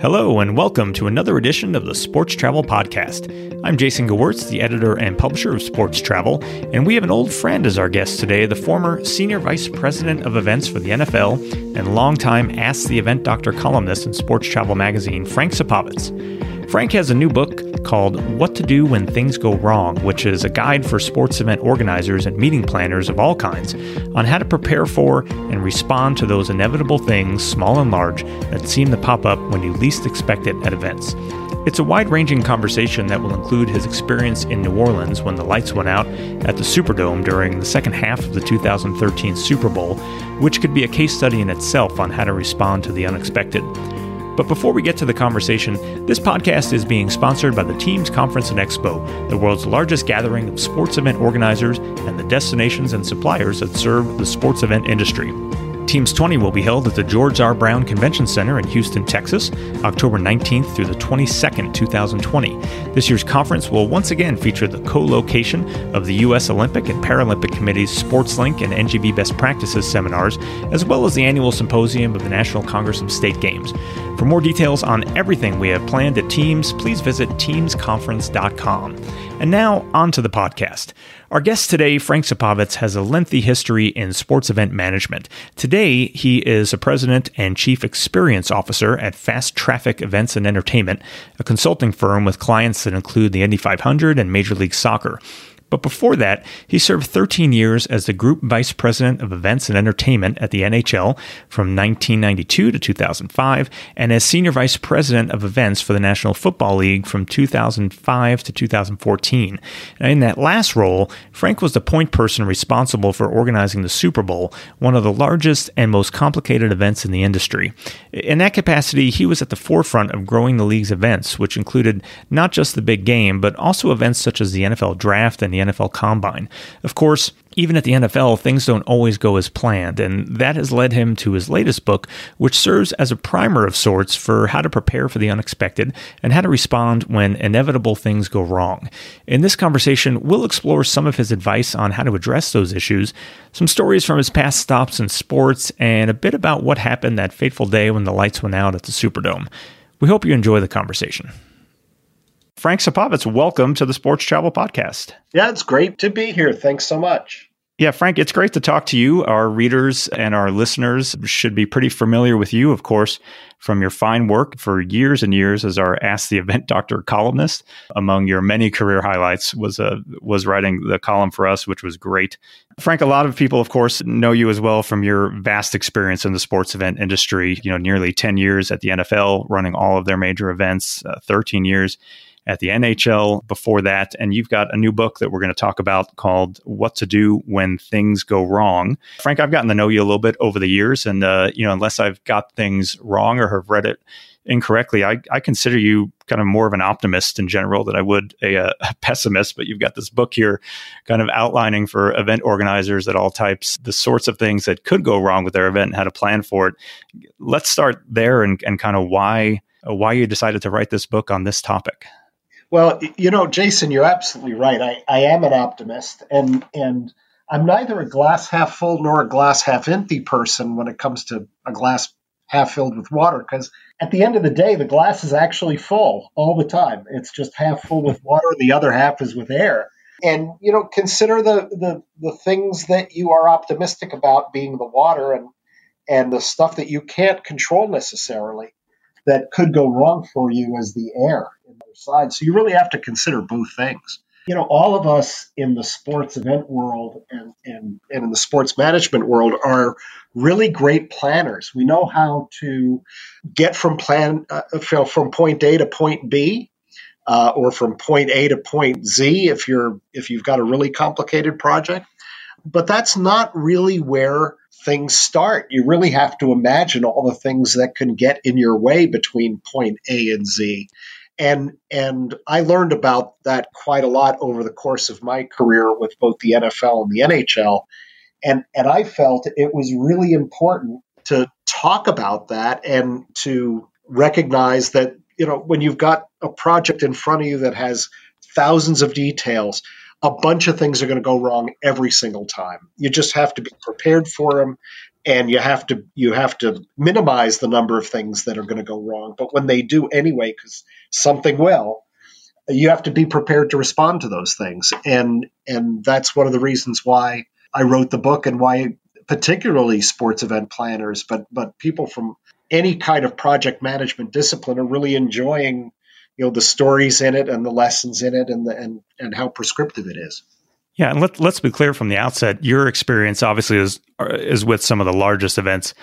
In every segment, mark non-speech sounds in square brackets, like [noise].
Hello, and welcome to another edition of the Sports Travel Podcast. I'm Jason Gewirtz, the editor and publisher of Sports Travel, and we have an old friend as our guest today, the former Senior Vice President of Events for the NFL and longtime Ask the Event Doctor columnist in Sports Travel magazine, Frank Supovitz. Frank has a new book called What to Do When Things Go Wrong, which is a guide for sports event organizers and meeting planners of all kinds on how to prepare for and respond to those inevitable things, small and large, that seem to pop up when you least expect it at events. It's a wide ranging conversation that will include his experience in New Orleans when the lights went out at the Superdome during the second half of the 2013 Super Bowl, which could be a case study in itself on how to respond to the unexpected. But before we get to the conversation, this podcast is being sponsored by the Teams Conference and Expo, the world's largest gathering of sports event organizers and the destinations and suppliers that serve the sports event industry. Teams 20 will be held at the George R. Brown Convention Center in Houston, Texas, October 19th through the 22nd, 2020. This year's conference will once again feature the co location of the U.S. Olympic and Paralympic Committee's SportsLink and NGB Best Practices seminars, as well as the annual symposium of the National Congress of State Games. For more details on everything we have planned at Teams, please visit teamsconference.com. And now, on to the podcast. Our guest today, Frank Supovitz, has a lengthy history in sports event management. Today, he is a president and chief experience officer at Fast Traffic Events and Entertainment, a consulting firm with clients that include the Indy 500 and Major League Soccer. But before that, he served 13 years as the Group Vice President of Events and Entertainment at the NHL from 1992 to 2005, and as Senior Vice President of Events for the National Football League from 2005 to 2014. And in that last role, Frank was the point person responsible for organizing the Super Bowl, one of the largest and most complicated events in the industry. In that capacity, he was at the forefront of growing the league's events, which included not just the big game, but also events such as the NFL Draft and the the NFL Combine. Of course, even at the NFL, things don't always go as planned, and that has led him to his latest book, which serves as a primer of sorts for how to prepare for the unexpected and how to respond when inevitable things go wrong. In this conversation, we'll explore some of his advice on how to address those issues, some stories from his past stops in sports, and a bit about what happened that fateful day when the lights went out at the Superdome. We hope you enjoy the conversation. Frank Supovitz, welcome to the Sports Travel Podcast. Yeah, it's great to be here. Thanks so much. Yeah, Frank, it's great to talk to you. Our readers and our listeners should be pretty familiar with you, of course, from your fine work for years and years as our Ask the Event Doctor columnist. Among your many career highlights was uh, was writing the column for us, which was great. Frank, a lot of people, of course, know you as well from your vast experience in the sports event industry. You know, nearly ten years at the NFL, running all of their major events, uh, thirteen years at the NHL before that. And you've got a new book that we're going to talk about called What to Do When Things Go Wrong. Frank, I've gotten to know you a little bit over the years. And, uh, you know, unless I've got things wrong or have read it incorrectly, I, I consider you kind of more of an optimist in general than I would a, [laughs] a, pessimist. But you've got this book here kind of outlining for event organizers at all types the sorts of things that could go wrong with their event and how to plan for it. Let's start there and, and kind of why why you decided to write this book on this topic. Well, you know, Jason, you're absolutely right. I, I am an optimist, and and I'm neither a glass half full nor a glass half empty person when it comes to a glass half filled with water. Because at the end of the day, the glass is actually full all the time. It's just half full with water, and the other half is with air. And you know, consider the the the things that you are optimistic about being the water, and and the stuff that you can't control necessarily that could go wrong for you as the air the side. So you really have to consider both things. You know, all of us in the sports event world and, and, and in the sports management world are really great planners. We know how to get from plan uh, from point A to point B, uh, or from point A to point Z if you're if you've got a really complicated project. But that's not really where things start. You really have to imagine all the things that can get in your way between point A and Z. And and I learned about that quite a lot over the course of my career with both the NFL and the NHL. And and I felt it was really important to talk about that and to recognize that, you know, when you've got a project in front of you that has thousands of details, a bunch of things are going to go wrong every single time. You just have to be prepared for them and you have to you have to minimize the number of things that are going to go wrong. But when they do anyway because something will you have to be prepared to respond to those things. And and that's one of the reasons why i wrote the book and why particularly sports event planners but but people from any kind of project management discipline are really enjoying you know the stories in it and the lessons in it and the, and and how prescriptive it is yeah, and let, let's be clear from the outset. Your experience obviously is is with some of the largest events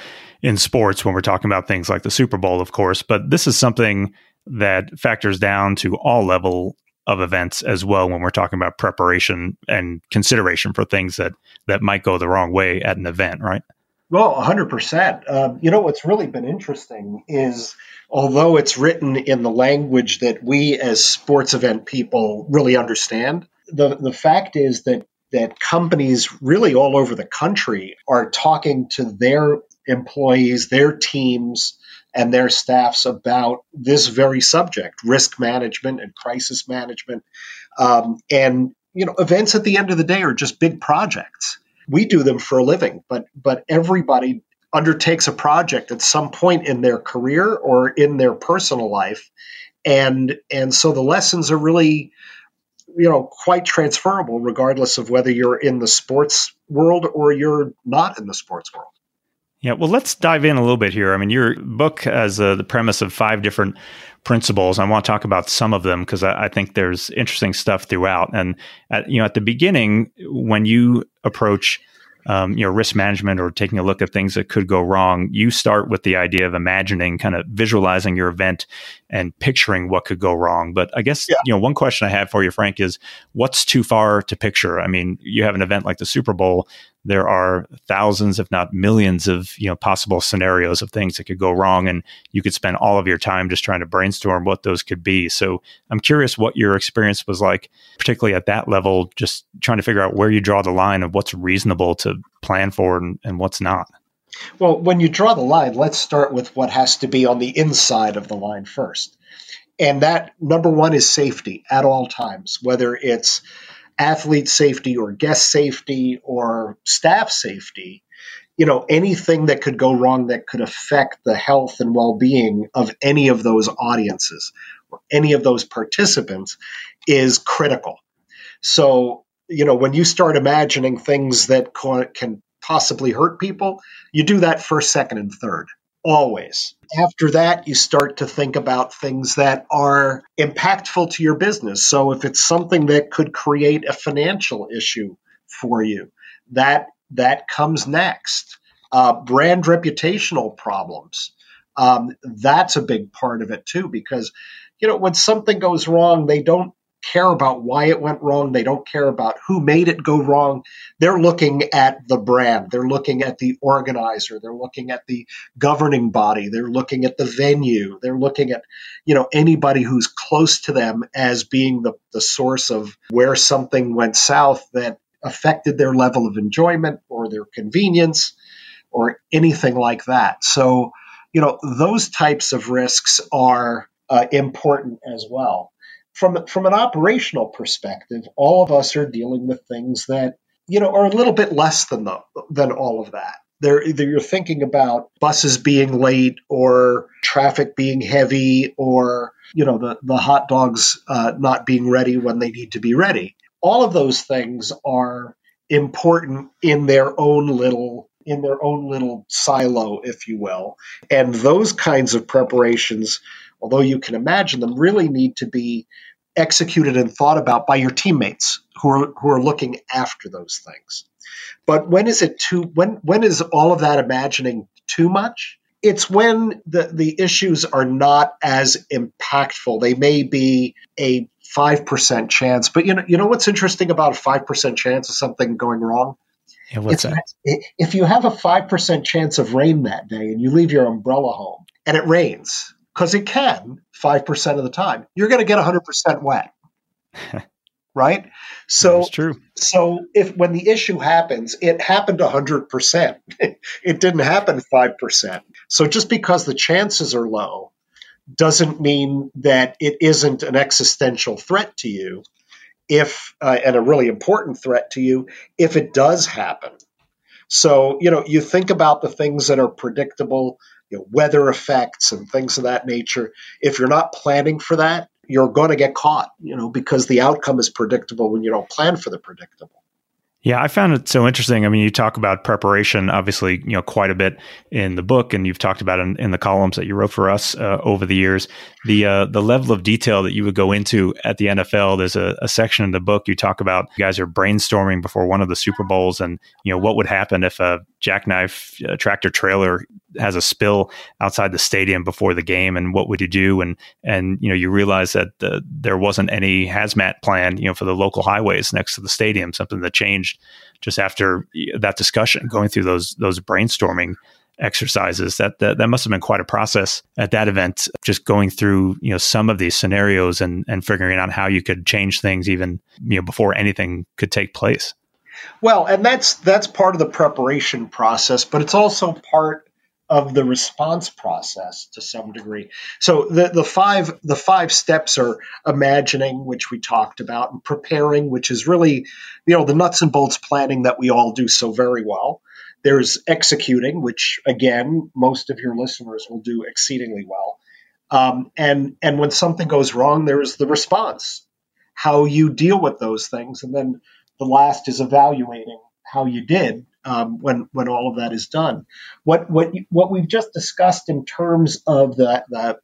in sports when we're talking about things like the Super Bowl, of course. But this is something that factors down to all level of events as well when we're talking about preparation and consideration for things that that might go the wrong way at an event, right? Well, 100%. Um, you know, what's really been interesting is although it's written in the language that we as sports event people really understand, the the fact is that that companies really all over the country are talking to their employees, their teams, and their staffs about this very subject: risk management and crisis management. Um, and you know, events at the end of the day are just big projects. We do them for a living, but but everybody undertakes a project at some point in their career or in their personal life and and so the lessons are really you know quite transferable regardless of whether you're in the sports world or you're not in the sports world. Yeah well let's dive in a little bit here. I mean your book has uh, the premise of five different principles. I want to talk about some of them because I, I, think there's interesting stuff throughout. And at, you know at the beginning when you approach um, you know risk management or taking a look at things that could go wrong you start with the idea of imagining kind of visualizing your event and picturing what could go wrong. But i guess yeah. you know one question i have for you frank is what's too far to picture? I mean you have an event like the super bowl there are thousands, if not millions, of you know possible scenarios of things that could go wrong, and you could spend all of your time just trying to brainstorm what those could be. So I'm curious what your experience was like, particularly at that level, just trying to figure out where you draw the line of what's reasonable to plan for and, and what's not. Well, when you draw the line, let's start with what has to be on the inside of the line first. And that number one is safety at all times, whether it's athlete safety or guest safety or staff safety, you know, anything that could go wrong that could affect the health and well being of any of those audiences or any of those participants is critical. So, you know, when you start imagining things that can possibly hurt people, you do that first, second, and third always. After that, you start to think about things that are impactful to your business. So if it's something that could create a financial issue for you, that that comes next. Uh, brand reputational problems. Um, that's a big part of it too, because you know when something goes wrong, they don't care about why it went wrong. They don't care about who made it go wrong. They're looking at the brand. They're looking at the organizer. They're looking at the governing body. They're looking at the venue. They're looking at, you know, anybody who's close to them as being the, the source of where something went south that affected their level of enjoyment or their convenience or anything like that. So, you know, those types of risks are uh, important as well from from an operational perspective, all of us are dealing with things that you know are a little bit less than the, than all of that. They're either you're thinking about buses being late or traffic being heavy or you know the the hot dogs uh, not being ready when they need to be ready. All of those things are important in their own little in their own little silo, if you will. And those kinds of preparations although you can imagine them, really need to be executed and thought about by your teammates who are who are looking after those things. But when is it too when when is all of that imagining too much? It's when the, the issues are not as impactful. They may be a five percent chance, but you know you know what's interesting about a five percent chance of something going wrong? Yeah, what's that? If you have a five percent chance of rain that day and you leave your umbrella home and it rains, because it can 5% of the time. You're going to get 100% wet. [laughs] right? So That's true. So if when the issue happens, it happened 100%. [laughs] it didn't happen 5%. So just because the chances are low doesn't mean that it isn't an existential threat to you if uh, and a really important threat to you if it does happen. So, you know, you think about the things that are predictable, you know, weather effects and things of that nature. If you're not planning for that, you're going to get caught, you know, because the outcome is predictable when you don't plan for the predictable. Yeah, I found it so interesting. I mean, you talk about preparation, obviously, you know, quite a bit in the book, and you've talked about in, in the columns that you wrote for us uh, over the years. The uh, the level of detail that you would go into at the NFL. There's a, a, section in the book you talk about. You guys are brainstorming before one of the Super Bowls, and you know what would happen if a jackknife uh, tractor trailer has a spill outside the stadium before the game and what would you do and and you know you realize that the, there wasn't any hazmat plan you know for the local highways next to the stadium something that changed just after that discussion going through those those brainstorming exercises that, that that must have been quite a process at that event just going through you know some of these scenarios and and figuring out how you could change things even you know before anything could take place well and that's that's part of the preparation process but it's also part of the response process to some degree. So the, the five the five steps are imagining, which we talked about, and preparing, which is really, you know, the nuts and bolts planning that we all do so very well. There's executing, which again, most of your listeners will do exceedingly well. Um, and and when something goes wrong, there is the response, how you deal with those things, and then the last is evaluating how you did um, when when all of that is done. What what what we've just discussed in terms of the the,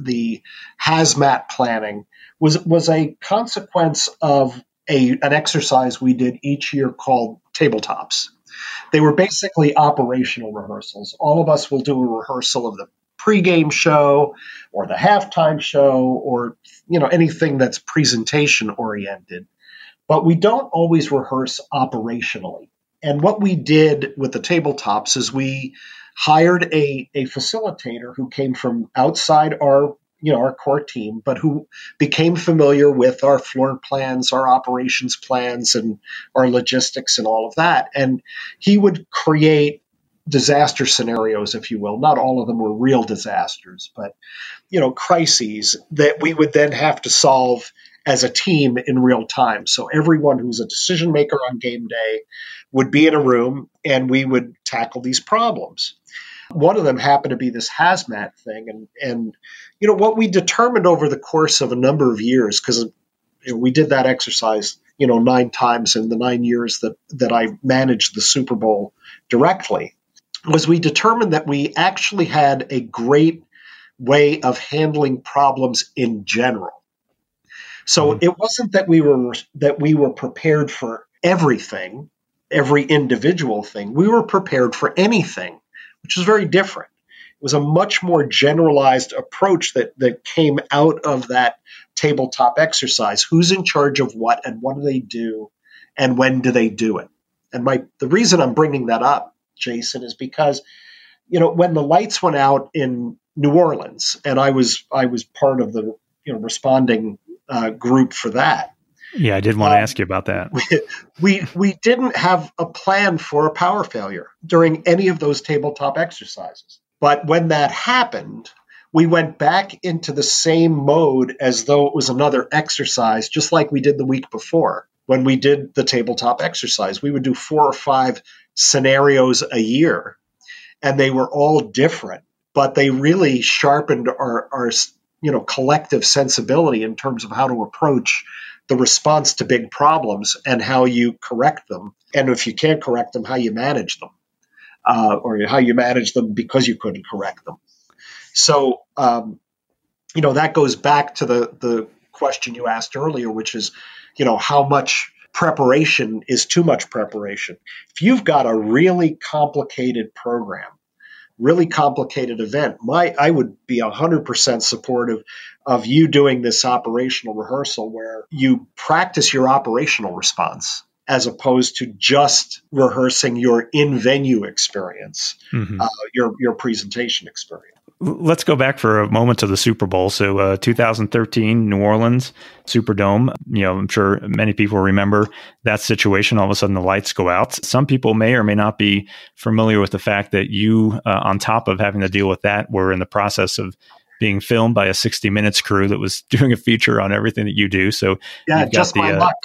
the hazmat planning was was a consequence of a an exercise we did each year called tabletops. They were basically operational rehearsals. All of us will do a rehearsal of the pregame show or the halftime show or you know anything that's presentation oriented but we don't always rehearse operationally and what we did with the tabletops is we hired a, a facilitator who came from outside our you know our core team, but who became familiar with our floor plans, our operations plans, and our logistics and all of that. And he would create disaster scenarios, if you will. Not all of them were real disasters, but you know crises that we would then have to solve as a team in real time. So everyone who's a decision maker on game day would be in a room and we would tackle these problems. One of them happened to be this hazmat thing. And, and you know, what we determined over the course of a number of years, because you know, we did that exercise, you know, nine times in the nine years that, that I managed the Super Bowl directly, was we determined that we actually had a great way of handling problems in general. So mm-hmm. it wasn't that we were that we were prepared for everything, every individual thing. We were prepared for anything, which is very different. It was a much more generalized approach that, that came out of that tabletop exercise. Who's in charge of what and what do they do and when do they do it? And my the reason I'm bringing that up, Jason, is because you know when the lights went out in New Orleans and I was I was part of the you know responding uh, group for that. Yeah, I did want to um, ask you about that. We, we we didn't have a plan for a power failure during any of those tabletop exercises. But when that happened, we went back into the same mode as though it was another exercise, just like we did the week before when we did the tabletop exercise. We would do four or five scenarios a year, and they were all different, but they really sharpened our, our you know collective sensibility in terms of how to approach the response to big problems and how you correct them, and if you can't correct them, how you manage them, uh, or how you manage them because you couldn't correct them. So, um, you know, that goes back to the the question you asked earlier, which is, you know, how much preparation is too much preparation. If you've got a really complicated program really complicated event, my I would be 100% supportive of you doing this operational rehearsal where you practice your operational response as opposed to just rehearsing your in-venue experience, mm-hmm. uh, your your presentation experience. Let's go back for a moment to the Super Bowl. So, uh, 2013, New Orleans Superdome. You know, I'm sure many people remember that situation. All of a sudden, the lights go out. Some people may or may not be familiar with the fact that you, uh, on top of having to deal with that, were in the process of being filmed by a 60 Minutes crew that was [laughs] doing a feature on everything that you do. So, yeah, just the, my uh, luck.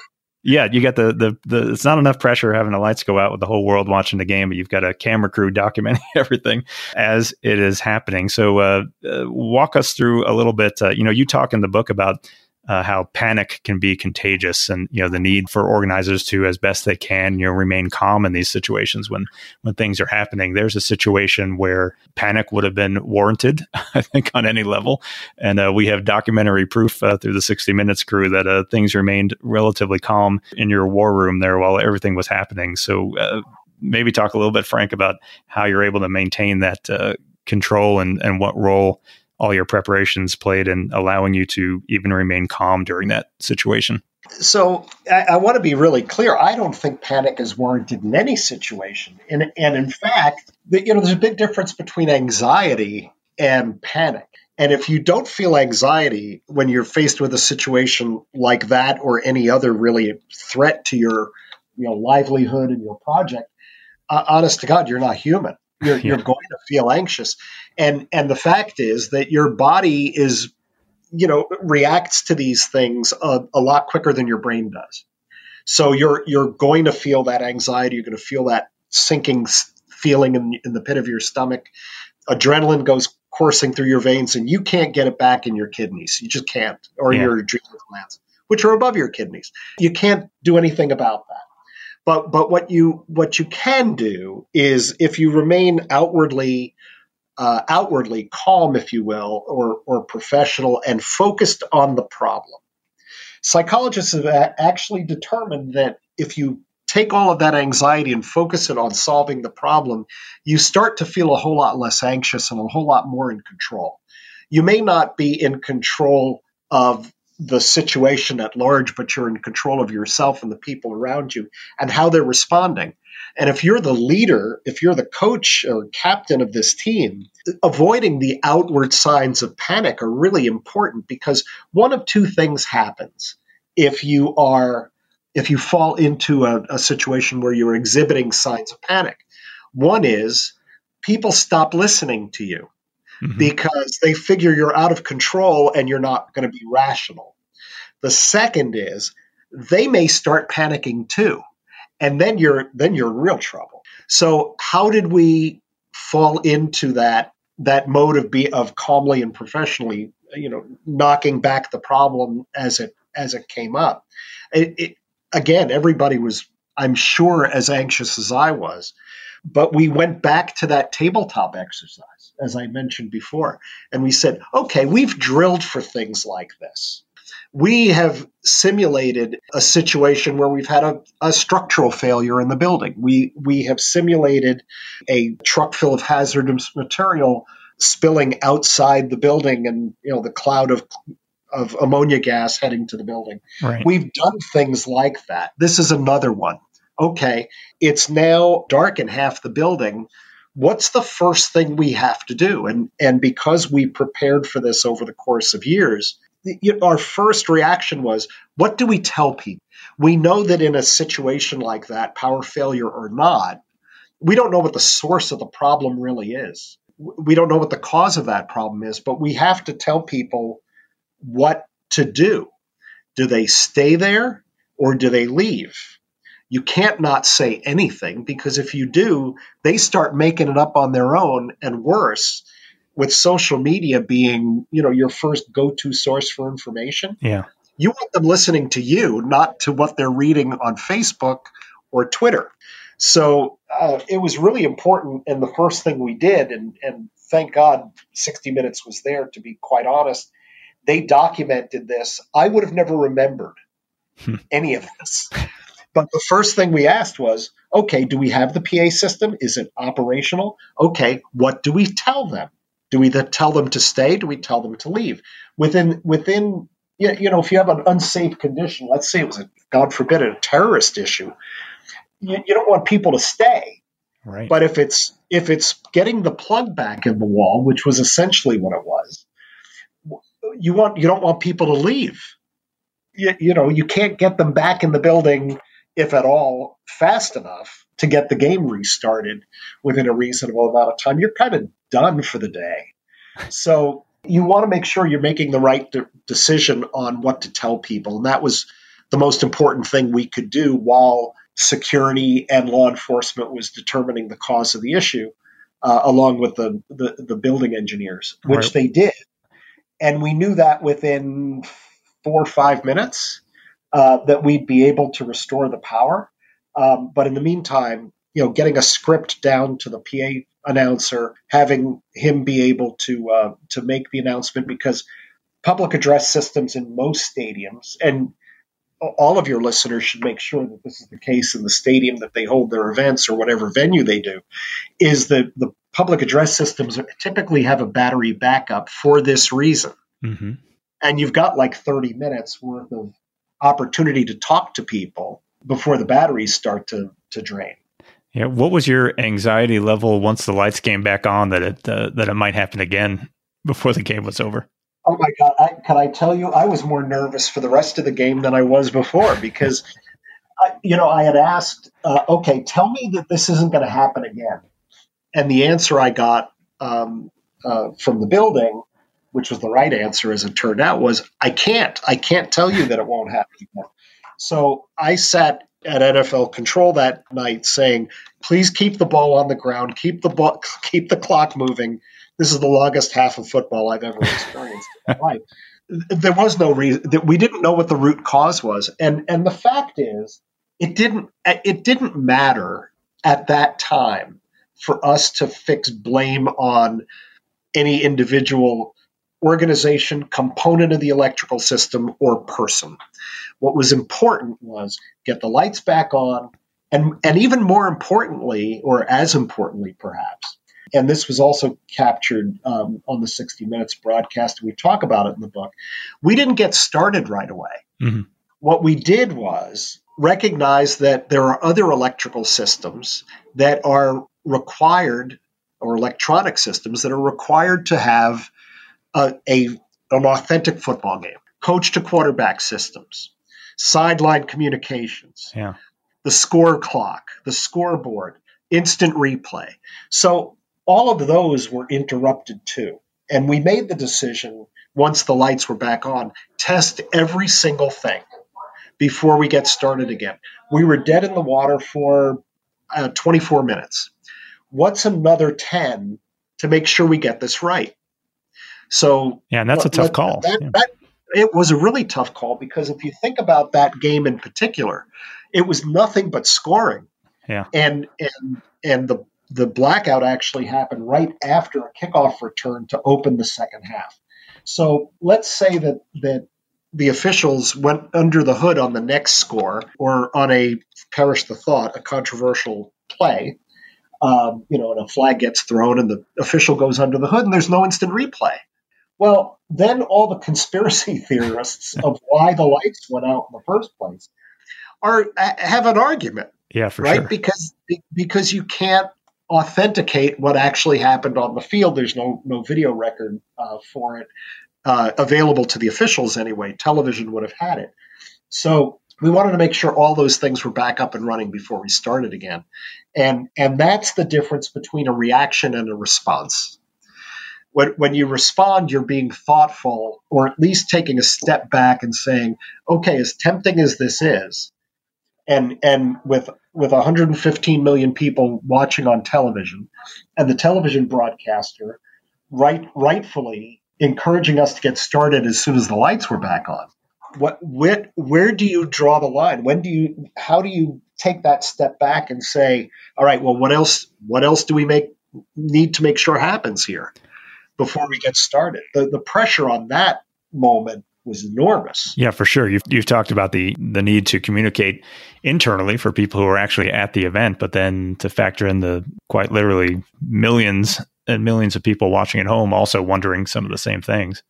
Yeah, you got the, the the it's not enough pressure having the lights go out with the whole world watching the game, but you've got a camera crew [laughs] documenting [laughs] everything as it is happening. So, uh, uh, walk us through a little bit. Uh, you know, you talk in the book about uh, how panic can be contagious and you know the need for organizers to as best they can you know remain calm in these situations. When when things are happening there's a situation where panic would have been warranted [laughs] i think on any level. And uh, we have documentary proof uh, through the 60 minutes crew that uh, things remained relatively calm in your war room there while everything was happening. So uh, maybe talk a little bit frank about how you're able to maintain that uh, control and and what role all your preparations played in allowing you to even remain calm during that situation. So I, I, want to be really clear. I don't think panic is warranted in any situation, and and in fact, you know, there's a big difference between anxiety and panic. And if you don't feel anxiety when you're faced with a situation like that or any other really threat to your you know livelihood and your project, uh, honest to God, you're not human. You're, yeah. you're going to feel anxious. And and the fact is that your body is you know reacts to these things a, a lot quicker than your brain does. So you're you're going to feel that anxiety. You're going to feel that sinking feeling in, in the pit of your stomach. Adrenaline goes coursing through your veins and you can't get it back in your kidneys. You just can't or yeah. your adrenal glands which are above your kidneys. You can't do anything about that but but what you what you can do is if you remain outwardly uh, outwardly calm, if you will, or, or professional and focused on the problem. Psychologists have actually determined that if you take all of that anxiety and focus it on solving the problem, you start to feel a whole lot less anxious and a whole lot more in control. You may not be in control of the situation at large, but you're in control of yourself and the people around you and how they're responding. And if you're the leader, if you're the coach or captain of this team, avoiding the outward signs of panic are really important because one of two things happens if you are if you fall into a, a situation where you're exhibiting signs of panic. One is people stop listening to you mm-hmm. because they figure you're out of control and you're not going to be rational. The second is they may start panicking too and then you're then you're in real trouble. So how did we fall into that that mode of be of calmly and professionally, you know, knocking back the problem as it as it came up? It, it, again, everybody was, I'm sure, as anxious as I was, but we went back to that tabletop exercise, as I mentioned before, and we said, okay, we've drilled for things like this we have simulated a situation where we've had a, a, structural failure in the building. We we have simulated a truck full of hazardous material spilling outside the building and you know the cloud of of ammonia gas heading to the building. Right. We've done things like that. This is another one. Okay, it's now dark in half the building. What's the first thing we have to do? And and because we prepared for this over the course of years, our first reaction was, what do we tell people? We know that in a situation like that, power failure or not, we don't know what the source of the problem really is. We don't know what the cause of that problem is, but we have to tell people what to do. Do they stay there or do they leave? You can't not say anything because if you do, they start making it up on their own and worse with social media being, you know, your first go-to source for information. Yeah. You want them listening to you, not to what they're reading on Facebook or Twitter. So uh, it was really important. And the first thing we did, and, and thank God 60 Minutes was there, to be quite honest, they documented this. I would have never remembered hmm. any of this. But the first thing we asked was, okay, do we have the PA system? Is it operational? Okay, what do we tell them? Do we tell them to stay? Do we tell them to leave? Within within you know, if you have an unsafe condition, let's say it was a God forbid a terrorist issue, you, you don't want people to stay. Right. But if it's if it's getting the plug back in the wall, which was essentially what it was, you want you don't want people to leave. You, you know, you can't get them back in the building if at all fast enough to get the game restarted within a reasonable amount of time. You're kind of done for the day. So you want to make sure you're making the right de- decision on what to tell people. And that was the most important thing we could do while security and law enforcement was determining the cause of the issue, uh, along with the, the, the building engineers, which right. they did. And we knew that within four or five minutes uh, that we'd be able to restore the power. Um, but in the meantime, you know, getting a script down to the PA announcer, having him be able to uh, to make the announcement because public address systems in most stadiums and all of your listeners should make sure that this is the case in the stadium that they hold their events or whatever venue they do is that the public address systems typically have a battery backup for this reason mm-hmm. and you've got like 30 minutes worth of opportunity to talk to people before the batteries start to to drain yeah what was your anxiety level once the lights came back on that it uh, that it might happen again before the game was over Oh my god! I, can I tell you, I was more nervous for the rest of the game than I was before because, I, you know, I had asked, uh, "Okay, tell me that this isn't going to happen again," and the answer I got um, uh, from the building, which was the right answer as it turned out, was, "I can't. I can't tell you that it won't happen again." So I sat at NFL Control that night saying, "Please keep the ball on the ground, keep the ball, [laughs] keep the clock moving." this is the longest half of football I've ever experienced in my life. There was no reason that we didn't know what the root cause was, and and the fact is, it didn't it didn't matter at that time for us to fix blame on any individual organization, component of the electrical system, or person. What was important was get the lights back on, and and even more importantly, or as importantly perhaps, and this was also captured um, on the 60 Minutes broadcast. We talk about it in the book. We didn't get started right away. Mm-hmm. What we did was recognize that there are other electrical systems that are required, or electronic systems that are required to have a, a an authentic football game. Coach to quarterback systems, sideline communications, yeah. the score clock, the scoreboard, instant replay. So all of those were interrupted too. And we made the decision once the lights were back on, test every single thing before we get started again. We were dead in the water for uh, 24 minutes. What's another 10 to make sure we get this right? So, yeah, and that's a tough call. That, yeah. that, it was a really tough call because if you think about that game in particular, it was nothing but scoring. Yeah. And and and the the blackout actually happened right after a kickoff return to open the second half. So let's say that that the officials went under the hood on the next score or on a perish the thought a controversial play. Um, you know, and a flag gets thrown and the official goes under the hood and there's no instant replay. Well, then all the conspiracy [laughs] theorists of why the lights went out in the first place are have an argument. Yeah, for right? sure. Because because you can't authenticate what actually happened on the field. There's no no video record uh, for it uh, available to the officials anyway. Television would have had it. So we wanted to make sure all those things were back up and running before we started again, and and that's the difference between a reaction and a response. When, when you respond, you're being thoughtful, or at least taking a step back and saying, "Okay, as tempting as this is, and and with with 115 million people watching on television, and the television broadcaster right rightfully encouraging us to get started as soon as the lights were back on. What where, where do you draw the line? When do you how do you take that step back and say, all right, well, what else what else do we make need to make sure happens here before we get started? The the pressure on that moment was enormous. Yeah, for sure. You've you've talked about the the need to communicate internally for people who are actually at the event, but then to factor in the quite literally millions and millions of people watching at home also wondering some of the same things.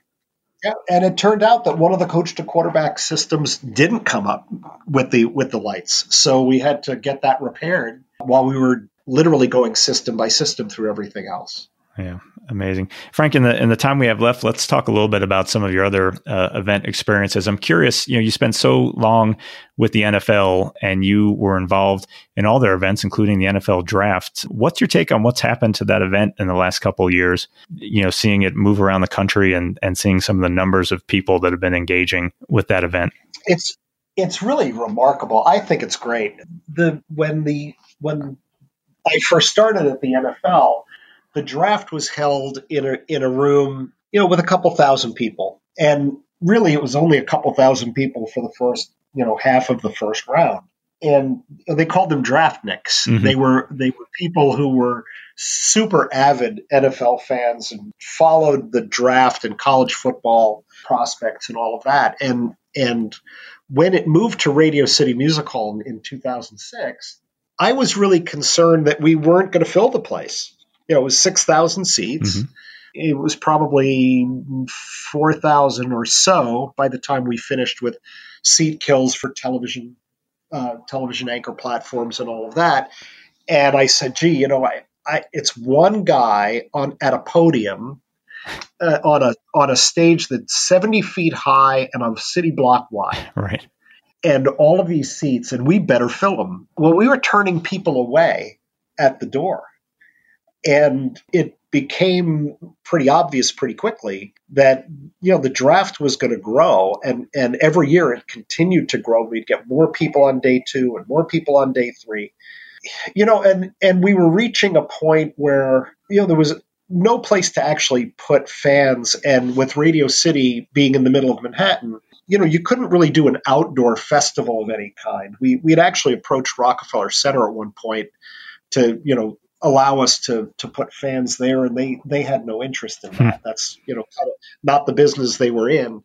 Yeah, and it turned out that one of the coach to quarterback systems didn't come up with the with the lights. So we had to get that repaired while we were literally going system by system through everything else. Yeah, amazing, Frank. In the in the time we have left, let's talk a little bit about some of your other uh, event experiences. I'm curious. You know, you spent so long with the NFL, and you were involved in all their events, including the NFL Draft. What's your take on what's happened to that event in the last couple years? You know, seeing it move around the country and and seeing some of the numbers of people that have been engaging with that event. It's it's really remarkable. I think it's great. The when the when I first started at the NFL, the draft was held in a in a room, you know, with a couple thousand people, and really it was only a couple thousand people for the first, you know, half of the first round. And they called them draftniks. Mm-hmm. They were they were people who were super avid NFL fans and followed the draft and college football prospects and all of that. And and when it moved to Radio City Music Hall in, in 2006, I was really concerned that we weren't going to fill the place. You know, it was 6,000 seats. Mm-hmm. It was probably 4,000 or so by the time we finished with seat kills for television, uh, television anchor platforms and all of that. And I said, gee, you know, I, I, it's one guy on at a podium uh, on a on a stage that's 70 feet high and a city block wide. Right. And all of these seats, and we better fill them. Well, we were turning people away at the door. And it became pretty obvious pretty quickly that you know the draft was going to grow and and every year it continued to grow we'd get more people on day 2 and more people on day 3 you know and and we were reaching a point where you know there was no place to actually put fans. And with Radio City being in the middle of Manhattan, you know, you couldn't really do an outdoor festival of any kind. We we had actually approached Rockefeller Center at one point to, you know, allow us to to put fans there, and they they had no interest in that. Hmm. That's you know kind of not the business they were in.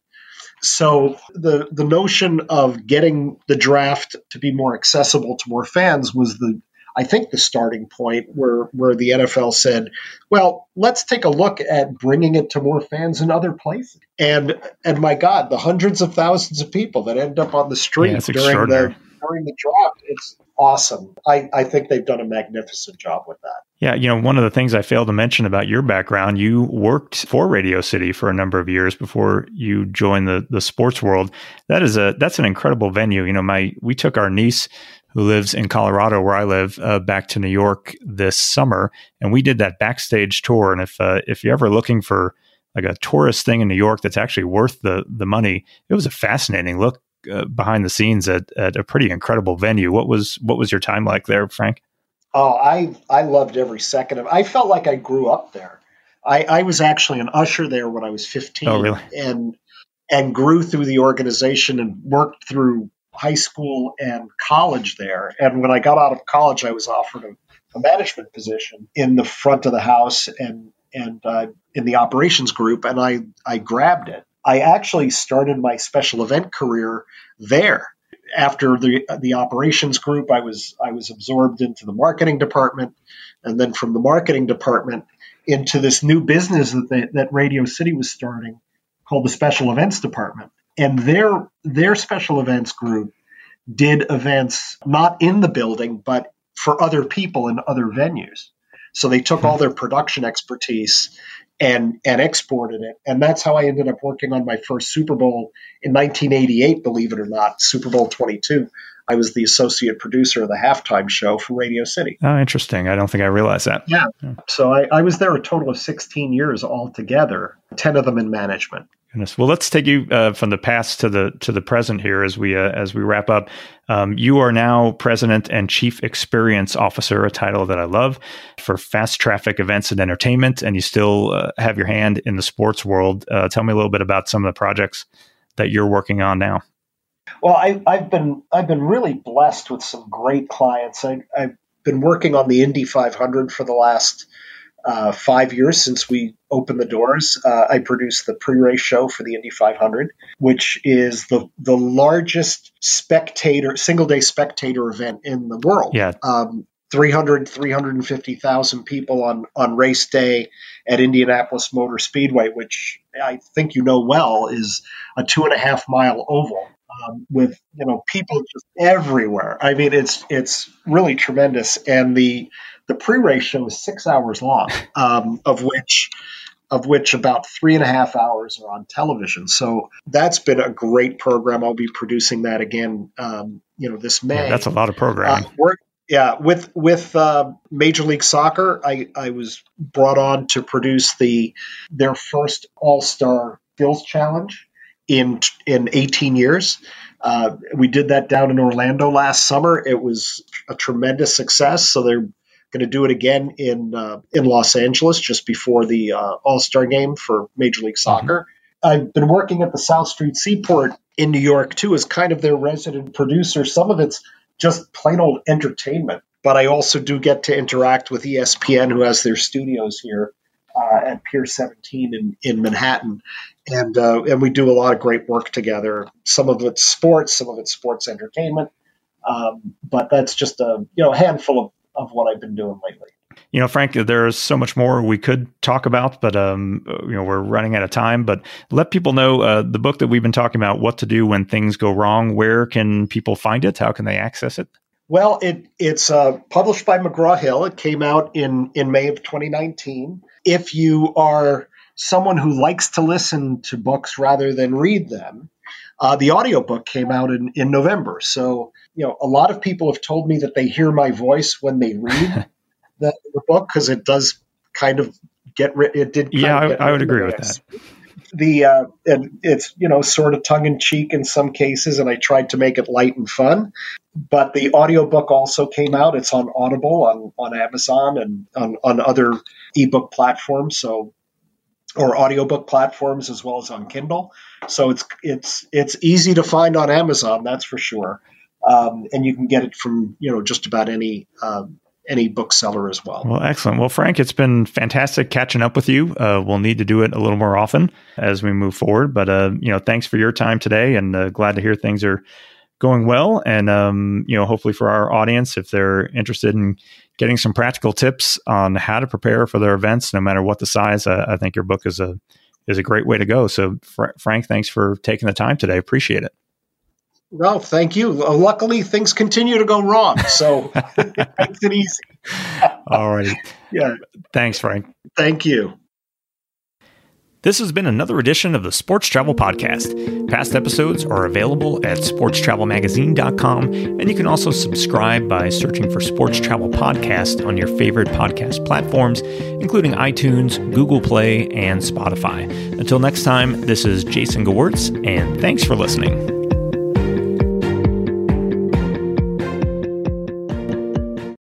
So the the notion of getting the draft to be more accessible to more fans was the I think the starting point where where the NFL said, "Well, let's take a look at bringing it to more fans in other places." And and my God, the hundreds of thousands of people that end up on the street yeah, during the during the draft, it's awesome. I, I think they've done a magnificent job with that. Yeah, you know, one of the things I failed to mention about your background, you worked for Radio City for a number of years before you joined the the sports world. That is a that's an incredible venue. You know, my we took our niece who lives in Colorado, where I live, uh, back to New York this summer, and we did that backstage tour. And if uh, if you're ever looking for like a tourist thing in New York that's actually worth the the money, it was a fascinating look uh, behind the scenes at, at a pretty incredible venue. What was what was your time like there, Frank? Oh, I I loved every second of. it. I felt like I grew up there. I, I was actually an usher there when I was 15. Oh, really? And and grew through the organization and worked through high school and college there. And when I got out of college, I was offered a, a management position in the front of the house and and uh, in the operations group, and I I grabbed it. I actually started my special event career there. After the the operations group, I was I was absorbed into the marketing department, and then from the marketing department into this new business that they, that Radio City was starting, called the special events department and their their special events group did events not in the building but for other people in other venues so they took all their production expertise and and exported it. And that's how i ended up working on my first super bowl in 1988 believe it or not super bowl 22 I was the associate producer of the halftime show for Radio City. Oh, interesting. I don't think I realized that. Yeah. yeah. So I, I, was there a total of 16 years altogether, 10 of them in management. Goodness. Well, let's take you uh, from the past to the to the present here as we uh, as we wrap up. Um, you are now president and chief experience officer, a title that I love for fast traffic events and entertainment, and you still uh, have your hand in the sports world. Uh, tell me a little bit about some of the projects that you're working on now. Well, I, have been I've been really blessed with some great clients. I, have been working on the Indy 500 for the last uh, five years since we opened the doors. Uh, I produced the pre-race show for the Indy 500, which is the the largest spectator single day spectator event in the world. Yeah. Um, 300 350,000 people on on race day at Indianapolis Motor Speedway, which I think you know well is a two and a half mile oval um, with you know people just everywhere. I mean, it's it's really tremendous, and the the pre-race show is six hours long, [laughs] um, of which of which about three and a half hours are on television. So that's been a great program. I'll be producing that again, um, you know, this May. Yeah, that's a lot of programming. Uh, yeah, with with uh, Major League Soccer, I, I was brought on to produce the their first All Star Skills Challenge in in 18 years. Uh, we did that down in Orlando last summer. It was a tremendous success. So they're going to do it again in uh, in Los Angeles just before the uh, All Star game for Major League Soccer. Mm-hmm. I've been working at the South Street Seaport in New York too as kind of their resident producer. Some of it's just plain old entertainment, but I also do get to interact with ESPN, who has their studios here uh, at Pier 17 in, in Manhattan, and uh, and we do a lot of great work together. Some of it's sports, some of it's sports entertainment, um, but that's just a you know handful of, of what I've been doing lately. You know, Frank, there's so much more we could talk about, but um, you know, we're running out of time. But let people know uh, the book that we've been talking about, what to do when things go wrong. Where can people find it? How can they access it? Well, it, it's uh, published by McGraw Hill. It came out in in May of 2019. If you are someone who likes to listen to books rather than read them, uh, the audiobook came out in, in November. So, you know, a lot of people have told me that they hear my voice when they read [laughs] the, the book because it does kind of get rid. It did. yeah, I, I, would agree with that. The uh, and it's you know sort of tongue in cheek in some cases, and I tried to make it light and fun. But the audiobook also came out. It's on Audible, on on Amazon, and on on other ebook platforms. So or audiobook platforms as well as on Kindle. So it's it's it's easy to find on Amazon, that's for sure. Um, and you can get it from you know just about any um, any bookseller as well. Well, excellent. Well, Frank, it's been fantastic catching up with you. Uh, we'll need to do it a little more often as we move forward. But uh, you know, thanks for your time today, and uh, glad to hear things are going well. And um, you know, hopefully for our audience, if they're interested in getting some practical tips on how to prepare for their events, no matter what the size, I think your book is a is a great way to go. So, Fr- Frank, thanks for taking the time today. Appreciate it. Well, thank you. luckily, things continue to go wrong, so [laughs] makes it easy. [laughs] All right. Yeah. Thanks, Frank. Thank you. This has been another edition of the Sports Travel Podcast. Past episodes are available at sportstravelmagazine.com, and you can also subscribe by searching for Sports Travel Podcast on your favorite podcast platforms, including iTunes, Google Play, and Spotify. Until next time, this is Jason Gewirtz, and thanks for listening.